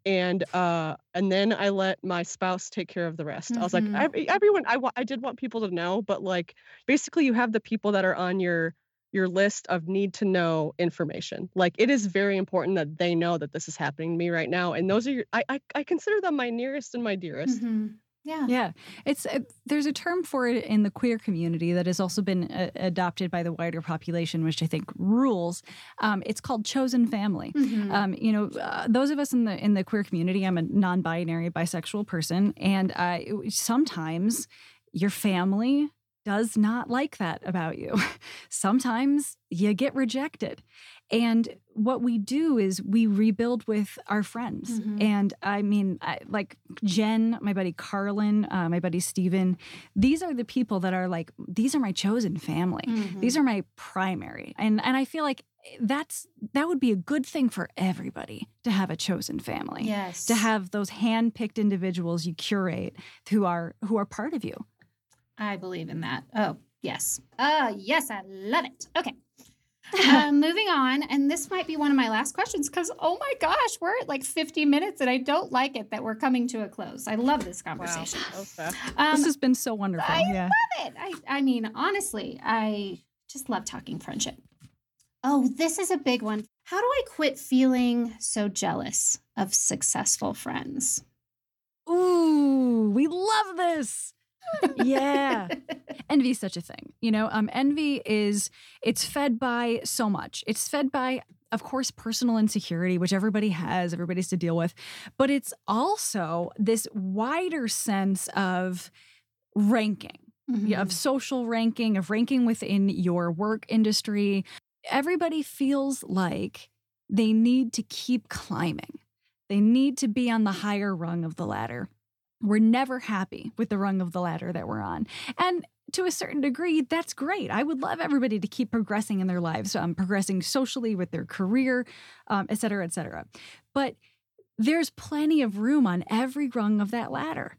And uh and then I let my spouse take care of the rest. I was like Mhm. every, everyone I I did want people to know, but like basically you have the people that are on your your list of need to know information. Like it is very important that they know that this is happening to me right now. And those are your I I, I consider them my nearest and my dearest. Mhm. Yeah. Yeah, it's uh, there's a term for it in the queer community that has also been uh, adopted by the wider population, which I think rules. Um, it's called chosen family. Mhm. Um, you know, uh, those of us in the in the queer community, I'm a non-binary bisexual person, and uh, sometimes your family does not like that about you. sometimes you get rejected. And what we do is we rebuild with our friends. Mhm. And I mean, I, like Jen, my buddy Carlin, uh, my buddy Steven, these are the people that are like, these are my chosen family. Mhm. These are my primary. And and I feel like that's that would be a good thing for everybody to have a chosen family. yes. To have those hand-picked individuals you curate who are who are part of you. I believe in that. Oh, yes. Uh, yes, I love it. Okay. uh, moving on, and this might be one of my last questions because, oh my gosh, we're at like 50 minutes and I don't like it that we're coming to a close. I love this conversation. Was. Um, this has been so wonderful. I yeah. love it. I, I mean, honestly, I just love talking friendship. Oh, this is a big one. How do I quit feeling so jealous of successful friends? Ooh, we love this. Yeah. envy is such a thing you know um envy is it's fed by so much it's fed by of course, personal insecurity, which everybody has, everybody's to deal with, but it's also this wider sense of ranking. Mhm. yeah, of social ranking, of ranking within your work industry. Everybody feels like they need to keep climbing. They need to be on the higher rung of the ladder. We're never happy with the rung of the ladder that we're on. And to a certain degree, that's great. I would love everybody to keep progressing in their lives, um, progressing socially with their career, um, et cetera, et cetera. But there's plenty of room on every rung of that ladder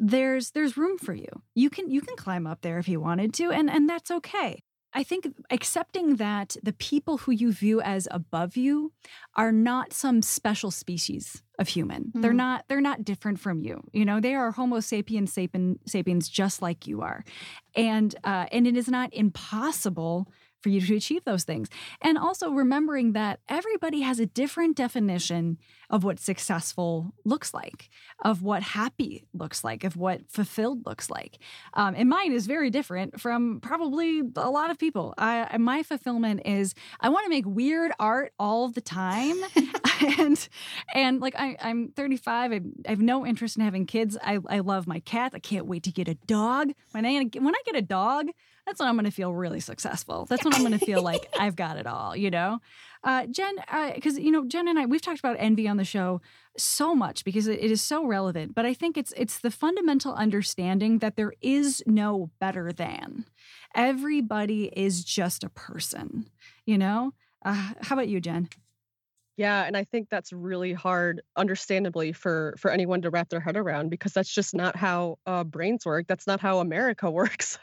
there's there's room for you. You can you can climb up there if you wanted to and and that's okay. I think accepting that the people who you view as above you are not some special species of human. They're Mm. not they're not different from you. You know, they are Homo sapiens sapien, sapiens just like you are. And uh, and it is not impossible for you to achieve those things. And also remembering that everybody has a different definition of what successful looks like, of what happy looks like, of what fulfilled looks like. Um, and mine is very different from probably a lot of people. I, my fulfillment is I want to make weird art all the time, and and like I, I'm 35. I, I have no interest in having kids. I, I love my cats. I can't wait to get a dog. When I when I get a dog, that's when I'm going to feel really successful. That's when I'm going to feel like I've got it all. You know, uh, Jen, because you know Jen and I we've talked about envy on the show so much because it, it is so relevant. But I think it's it's the fundamental understanding that there is no better than. Everybody is just a person. You know. Uh, how about you, Jen? Yeah, and I think that's really hard, understandably, for for anyone to wrap their head around because that's just not how uh, brains work. That's not how America works.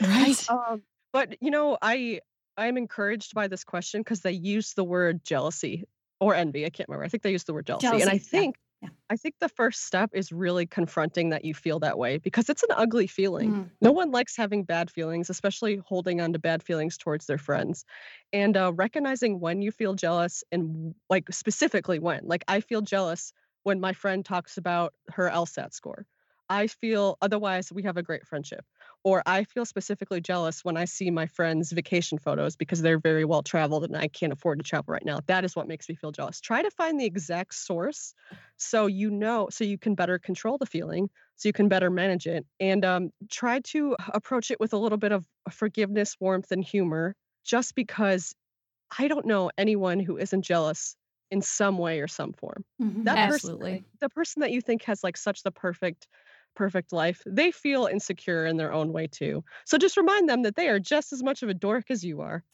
Right. um, but you know, I I'm encouraged by this question because they use the word jealousy or envy. I can't remember. I think they used the word jealousy, and I Jealousy, yeah, think yeah. I think the first step is really confronting that you feel that way because it's an ugly feeling. Mm. No one likes having bad feelings, especially holding on to bad feelings towards their friends. And uh, recognizing when you feel jealous and like specifically when. Like I feel jealous when my friend talks about her LSAT score. I feel otherwise we have a great friendship. Or I feel specifically jealous when I see my friends' vacation photos because they're very well traveled and I can't afford to travel right now. That is what makes me feel jealous. Try to find the exact source so you know, so you can better control the feeling, so you can better manage it, and um, try to approach it with a little bit of forgiveness, warmth, and humor. Just because I don't know anyone who isn't jealous in some way or some form. Mhm. That Absolutely. person, the person that you think has like such the perfect, perfect life, they feel insecure in their own way too. So just remind them that they are just as much of a dork as you are.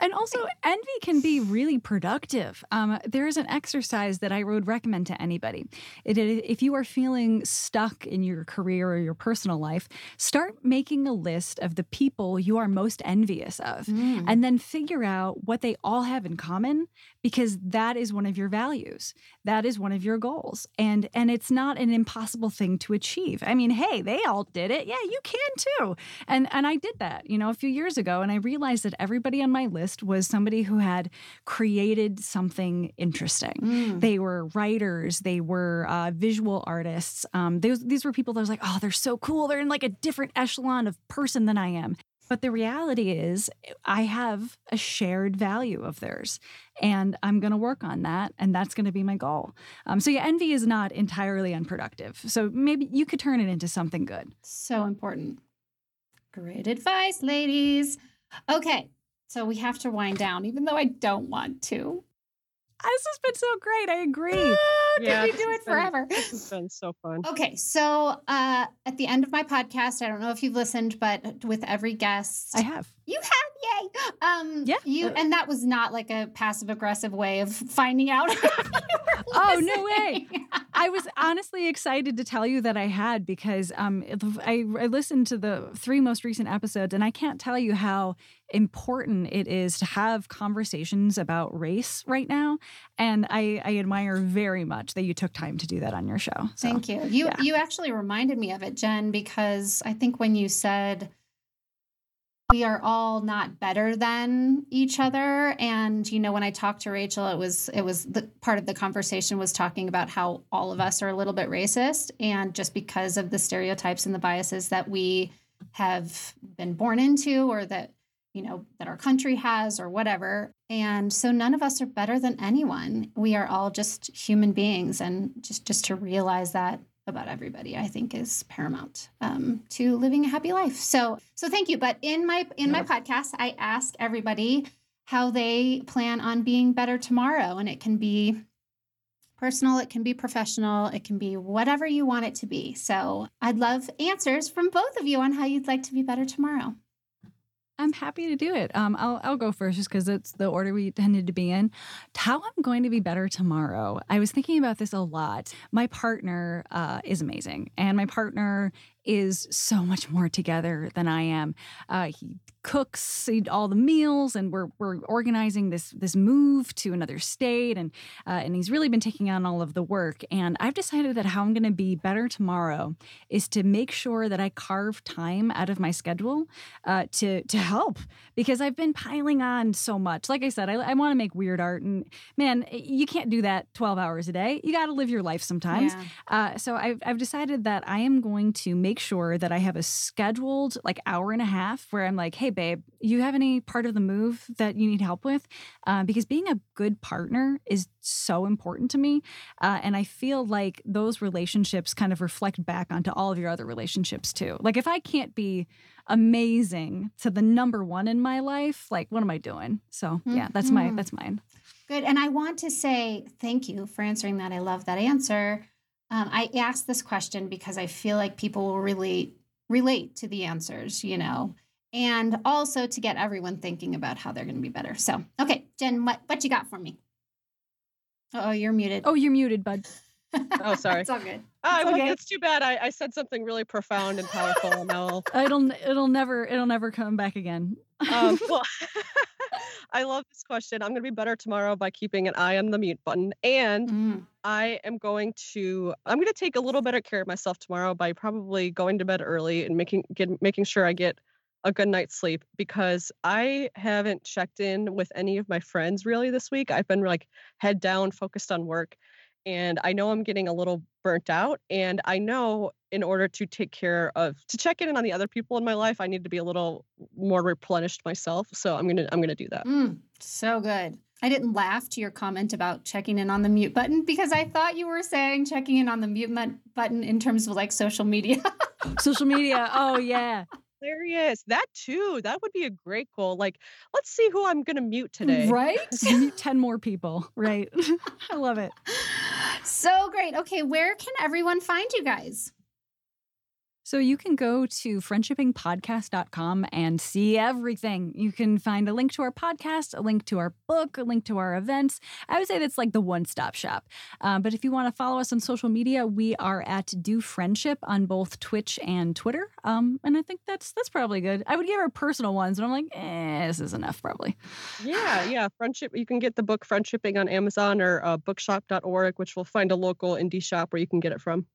And also, envy can be really productive. Um, there is an exercise that I would recommend to anybody. It, i- if you are feeling stuck in your career or your personal life, start making a list of the people you are most envious of. Mm. And then figure out what they all have in common because that is one of your values. That is one of your goals. And and it's not an impossible thing to achieve. I mean, hey, they all did it. Yeah, you can too. And and I did that, you know, a few years ago and I realized that everybody on my list was somebody who had created something interesting. Mm. They were writers. They were uh, visual artists. Um, those, these were people that was like, oh, they're so cool. They're in like a different echelon of person than I am. But the reality is, I have a shared value of theirs, and I'm going to work on that, and that's going to be my goal. Um, so yeah, envy is not entirely unproductive. So maybe you could turn it into something good. So important. Great advice, ladies. Okay, so we have to wind down, even though I don't want to. This has been so great. I agree. Ah, Yeah, Can we do has it been- forever? This has been so fun. Okay, so uh, at the end of my podcast, I don't know if you've listened, but with every guest, I have. you have, yay! Um, Yeah. you and that was not like a passive aggressive way of finding out. if you Oh, no way. I was honestly excited to tell you that I had because um, I, I listened to the three most recent episodes, and I can't tell you how important it is to have conversations about race right now. And I, I admire very much that you took time to do that on your show. So. Thank you. You yeah. you actually reminded me of it, Jen, because I think when you said we are all not better than each other and you know when I talked to Rachel it was it was the part of the conversation was talking about how all of us are a little bit racist and just because of the stereotypes and the biases that we have been born into or that you know, that our country has or whatever. And so none of us are better than anyone. We are all just human beings. And just, just to realize that about everybody, I think is paramount um, to living a happy life. So, so thank you. But in my, in my podcast, I ask everybody how they plan on being better tomorrow. And it can be personal, it can be professional, it can be whatever you want it to be. So I'd love answers from both of you on how you'd like to be better tomorrow. I'm happy to do it. Um, I'll, I'll go first just because it's the order we tended to be in. How I'm going to be better tomorrow. I was thinking about this a lot. My partner uh, is amazing, and my partner is so much more together than I am. Uh, he cooks all the meals, and we're we're organizing this this move to another state, and uh, and he's really been taking on all of the work. And I've decided that how I'm going to be better tomorrow is to make sure that I carve time out of my schedule uh, to to help because I've been piling on so much. Like I said, I, I want to make weird art, and man, you can't do that 12 hours a day. You got to live your life sometimes. Yeah. Uh, so I've I've decided that I am going to make sure that I have a scheduled like hour and a half where I'm like, hey, babe, you have any part of the move that you need help with? Uh, because being a good partner is so important to me. Uh, and I feel like those relationships kind of reflect back onto all of your other relationships too. Like if I can't be amazing to the number one in my life, like what am I doing? So yeah, that's my mm-hmm. that's mine. Good. And I want to say thank you for answering that. I love that answer. Um, I asked this question because I feel like people will really relate to the answers, you know, and also to get everyone thinking about how they're going to be better. So, okay, Jen, what what you got for me? Oh, you're muted. Oh, you're muted, bud. oh, sorry. it's all good. Oh, it's, okay. it's too bad. I, I said something really profound and powerful. now it'll it'll never it'll never come back again. um, well, I love this question. I'm going to be better tomorrow by keeping an eye on the mute button. And mm. I am going to I'm going to take a little better care of myself tomorrow by probably going to bed early and making get, making sure I get a good night's sleep because I haven't checked in with any of my friends really this week. I've been like head down focused on work and I know I'm getting a little burnt out. And I know in order to take care of to check in on the other people in my life, I need to be a little more replenished myself. So I'm gonna I'm gonna do that. Mm, so good. I didn't laugh to your comment about checking in on the mute button because I thought you were saying checking in on the mute button in terms of like social media. social media. Oh yeah hilarious. That too. That would be a great goal. Like, let's see who I'm going to mute today. Right? mute 10 more people. Right. I love it. So great. Okay. Where can everyone find you guys? So you can go to friendshippingpodcast.com and see everything. You can find a link to our podcast, a link to our book, a link to our events. I would say that's like the one stop shop. Um, but if you want to follow us on social media, we are at Do Friendship on both Twitch and Twitter. Um, and I think that's that's probably good. I would give our personal ones, but I'm like, eh, this is enough probably. Yeah, yeah. Friendship. You can get the book Friendshipping on Amazon or uh, bookshop.org, which will find a local indie shop where you can get it from.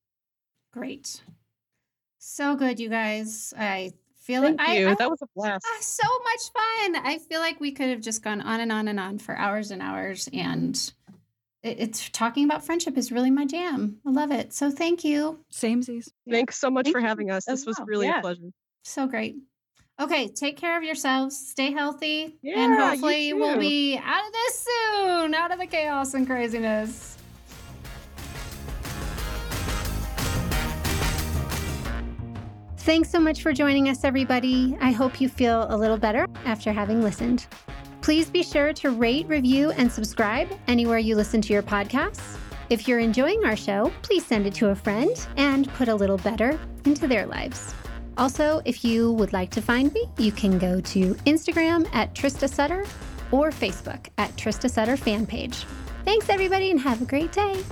Great. So good, you guys. I feel Thank like you. I, that was a blast. Ah, so much fun. I feel like we could have just gone on and on and on for hours and hours. And it's talking about friendship is really my jam. I love it. So thank you. Same Z's. Thanks so much Thank for having us. This was really yeah. a pleasure. So great. Okay, take care of yourselves. Stay healthy. Yeah, and hopefully we'll be out of this soon, out of the chaos and craziness. Thanks so much for joining us, everybody. I hope you feel a little better after having listened. Please be sure to rate, review, and subscribe anywhere you listen to your podcasts. If you're enjoying our show, please send it to a friend and put a little better into their lives. Also, if you would like to find me, you can go to Instagram at Trista Sutter or Facebook at Trista Sutter fan page. Thanks, everybody, and have a great day.